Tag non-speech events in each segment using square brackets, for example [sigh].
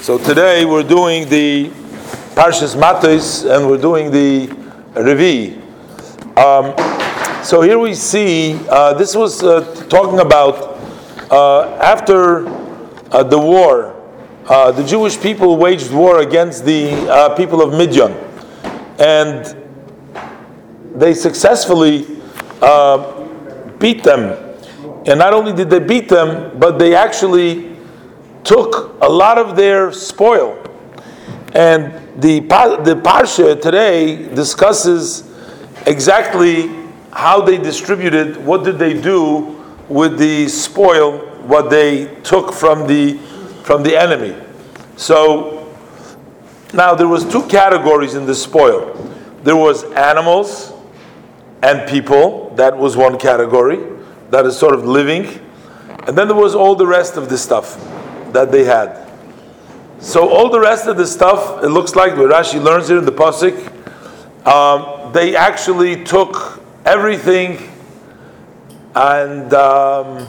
So today we're doing the Parshas Matos and we're doing the Revi. Um, so here we see uh, this was uh, talking about uh, after uh, the war, uh, the Jewish people waged war against the uh, people of Midian, and they successfully beat them. And not only did they beat them, but they actually took a lot of their spoil. And the, the Parsha today discusses exactly how they distributed, what did they do with the spoil, what they took from the, from the enemy. So now there was two categories in the spoil. There was animals and people, that was one category, that is sort of living. And then there was all the rest of the stuff that they had. So all the rest of the stuff, it looks like where Rashi learns here in the pasuk, um, they actually took everything, and um,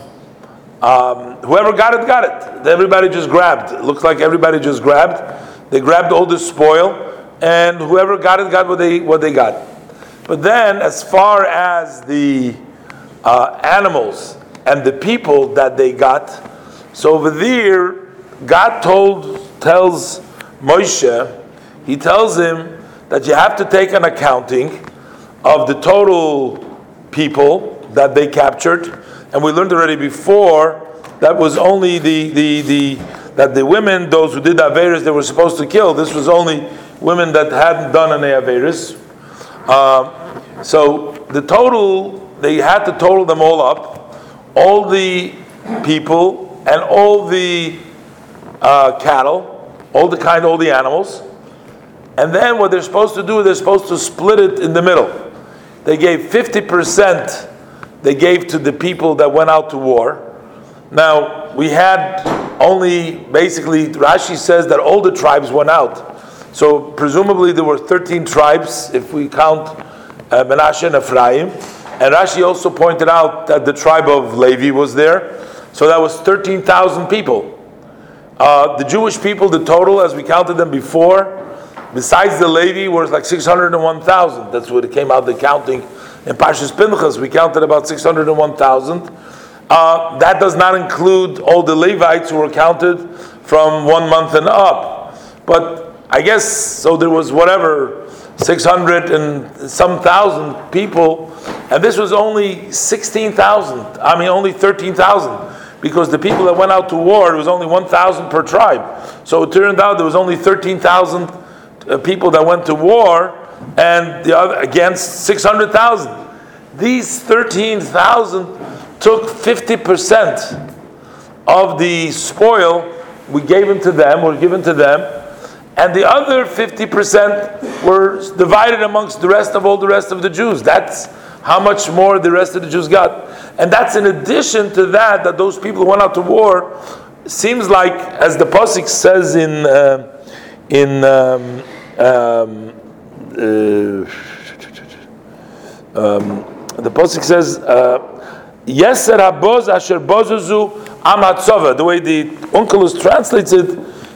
um, whoever got it got it. Everybody just grabbed. It looks like everybody just grabbed. They grabbed all the spoil, and whoever got it got what they what they got. But then, as far as the uh, animals and the people that they got, so over there, God told tells Moshe, he tells him that you have to take an accounting of the total people that they captured, and we learned already before that was only the the, the that the women, those who did Averis, they were supposed to kill. This was only women that hadn't done an Averis. Uh, so the total, they had to total them all up, all the people and all the uh, cattle, all the kind, all the animals. And then what they're supposed to do, they're supposed to split it in the middle. They gave 50%, they gave to the people that went out to war. Now, we had only, basically, Rashi says that all the tribes went out. So, presumably, there were 13 tribes, if we count uh, Menashe and Ephraim. And Rashi also pointed out that the tribe of Levi was there. So that was 13,000 people. Uh, the Jewish people, the total, as we counted them before, besides the Levi, was like 601,000. That's what it came out the counting. In Pashas Pinchas, we counted about 601,000. Uh, that does not include all the Levites who were counted from one month and up. But I guess, so there was whatever, 600 and some thousand people, and this was only 16,000, I mean, only 13,000 because the people that went out to war, it was only 1,000 per tribe. So it turned out there was only 13,000 uh, people that went to war and the other against 600,000. These 13,000 took 50% of the spoil we gave them to them, were given to them, and the other 50% were divided amongst the rest of all the rest of the Jews. That's how much more the rest of the Jews got. And that's in addition to that, that those people who went out to war, seems like, as the Pasuk says in, uh, in um, um, uh, um, the Pasuk says, Yeser haboz asher bozuzu amatzova. The way the Onkelos translates it,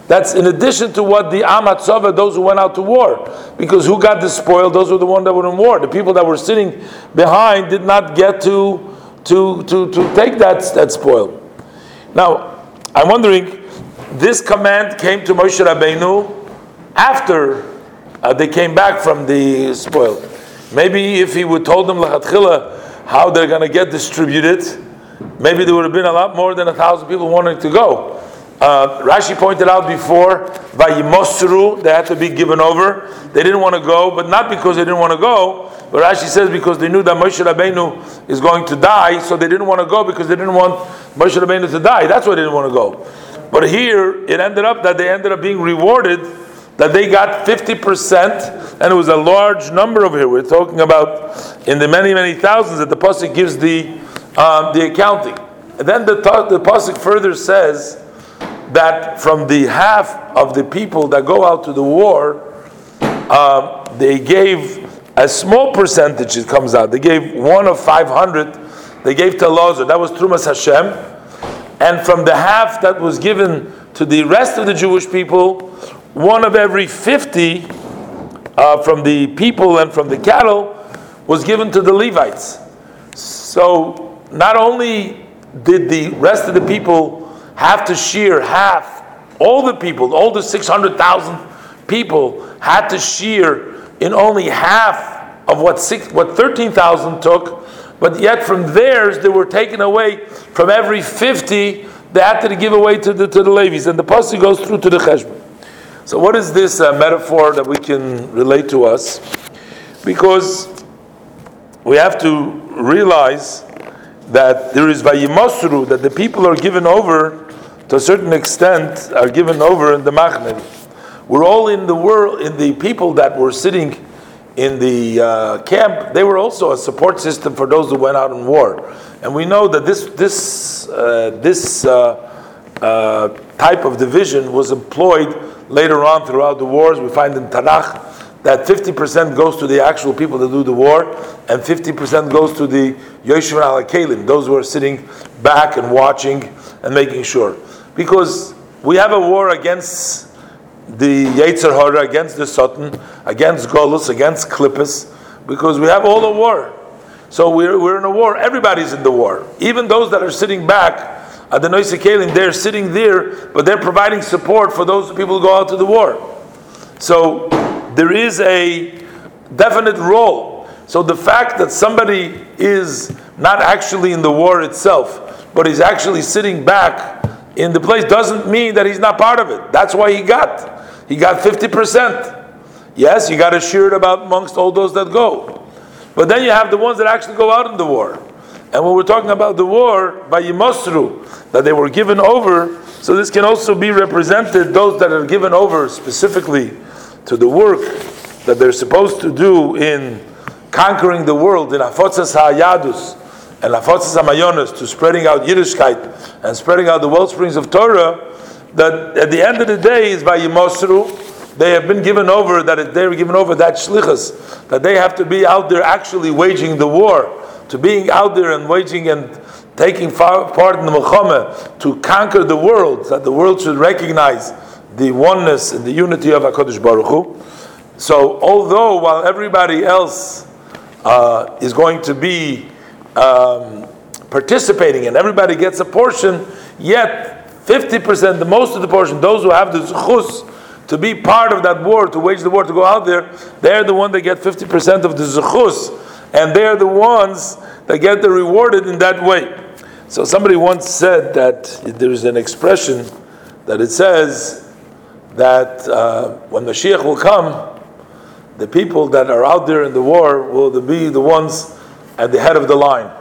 that's in addition to what the Amatzava, those who went out to war. Because who got the spoil? Those were the ones that were in war. The people that were sitting behind did not get to, to, to, to take that, that spoil. Now, I'm wondering, this command came to Moshe Rabbeinu after uh, they came back from the spoil. Maybe if he would told them how they're going to get distributed, maybe there would have been a lot more than a thousand people wanting to go. Uh, Rashi pointed out before, Vayimosru, they had to be given over. They didn't want to go, but not because they didn't want to go, but Rashi says because they knew that Moshe Rabbeinu is going to die, so they didn't want to go because they didn't want Moshe Rabbeinu to die. That's why they didn't want to go. But here, it ended up that they ended up being rewarded, that they got 50%, and it was a large number over here. We're talking about in the many, many thousands that the Pasuk gives the, um, the accounting. And then the, the Pasuk further says, that from the half of the people that go out to the war, uh, they gave a small percentage, it comes out. They gave one of 500, they gave to Lazar. That was Trumas Hashem. And from the half that was given to the rest of the Jewish people, one of every 50 uh, from the people and from the cattle was given to the Levites. So not only did the rest of the people have to shear half, all the people, all the 600,000 people had to shear in only half of what, six, what 13,000 took, but yet from theirs they were taken away from every 50 they had to give away to the, to the Levies. And the Pasuk goes through to the Cheshbon. So, what is this uh, metaphor that we can relate to us? Because we have to realize that there is Vayimosru, that the people are given over to a certain extent, are given over in the Machne. We're all in the world, in the people that were sitting in the uh, camp, they were also a support system for those who went out in war. And we know that this, this, uh, this uh, uh type of division was employed later on throughout the wars. We find in Tanakh that 50% goes to the actual people that do the war, and 50% goes to the Yeshua al Kalim, those who are sitting back and watching and making sure. Because we have a war against the Yetzer Hara, against the Satan, against Golus, against Klippus, because we have all the war. So we're, we're in a war. Everybody's in the war. Even those that are sitting back at the Noise Kalim, they're sitting there, but they're providing support for those people who go out to the war. So there is a definite role. So the fact that somebody is not actually in the war itself, but he's actually sitting back in the place doesn't mean that he's not part of it. That's why he got. He got 50%. Yes, you got to share it about amongst all those that go. But then you have the ones that actually go out in the war. And when we're talking about the war by Yimosru, that they were given over, so this can also be represented, those that are given over specifically to the work that they're supposed to do in conquering the world, in Afotzas HaYadus and Afotzas HaMayonis, to spreading out Yiddishkeit and spreading out the wellsprings of Torah, that at the end of the day is by Yimosru, they have been given over, that they were given over that shlichus, that they have to be out there actually waging the war, to being out there and waging and taking part in the Milchama to conquer the world, that the world should recognize the oneness and the unity of HaKadosh Baruch Hu. So, although while everybody else uh, is going to be um, participating and everybody gets a portion, yet 50%, the most of the portion, those who have the zechus to be part of that war, to wage the war, to go out there, they're the one that get 50% of the zechus, and they're the ones that get the rewarded in that way. So somebody once said that there's an expression that it says that uh, when Mashiach will come, the people that are out there in the war will be the ones at the head of the line.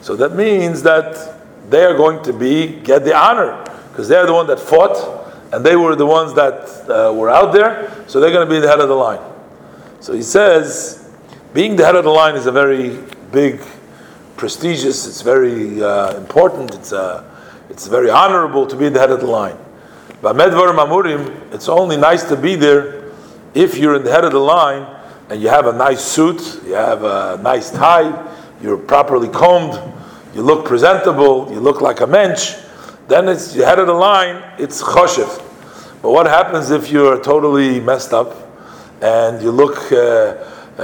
So that means that they are going to be get the honor because they're the one that fought and they were the ones that uh, were out there, so they're going to be the head of the line. So he says, being the head of the line is a very big, prestigious. It's very uh, important. It's uh, it's very honorable to be the head of the line. But Medvar Mamurim, it's only nice to be there if you're in the head of the line and you have a nice suit, you have a nice tie, you're properly combed, you look presentable, you look like a mensch then it's you head of the line, it's choshev. But what happens if you're totally messed up and you look uh,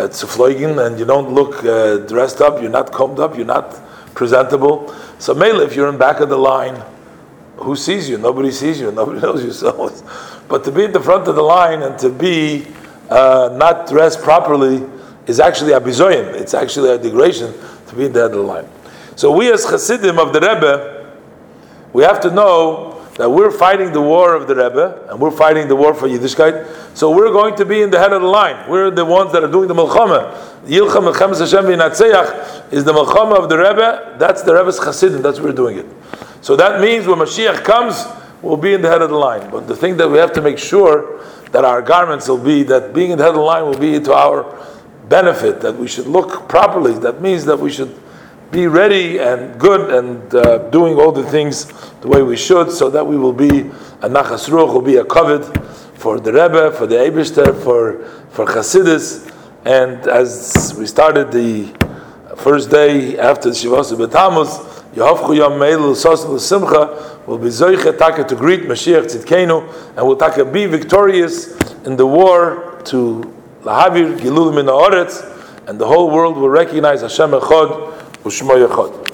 zuflogen and you don't look uh, dressed up, you're not combed up, you're not presentable. So mele, if you're in back of the line, who sees you? Nobody sees you. [laughs] Nobody knows you. So, but to be at the front of the line and to be uh, not dressed properly is actually a bizoyin. It's actually a degradation to be in the head of the line. So we as Hasidim of the Rebbe we have to know that we're fighting the war of the Rebbe and we're fighting the war for Yiddishkeit. So we're going to be in the head of the line. We're the ones that are doing the Milchama. Yilcham Melchem Hashem V'Natzeach is the Milchama of the Rebbe. That's the Rebbe's Chassidim. That's where we're doing it. So that means when Mashiach comes, we'll be in the head of the line. But the thing that we have to make sure that our garments will be, that being in the head of the line will be to our benefit, that we should look properly. That means that we should be ready and good and uh, doing all the things the way we should, so that we will be a nachas ruch, will be a kavod for the Rebbe, for the Eibishter, for for Chasidus, and as we started the first day after the Shivas Yehovchu Yom Meil L'Sos L'Simcha will be Zoiche Taka to greet Mashiach Tzidkenu and will Taka be victorious in the war to Lahavir Gilul Min Haaretz and the whole world will recognize Hashem Echad U'Shmo Echad.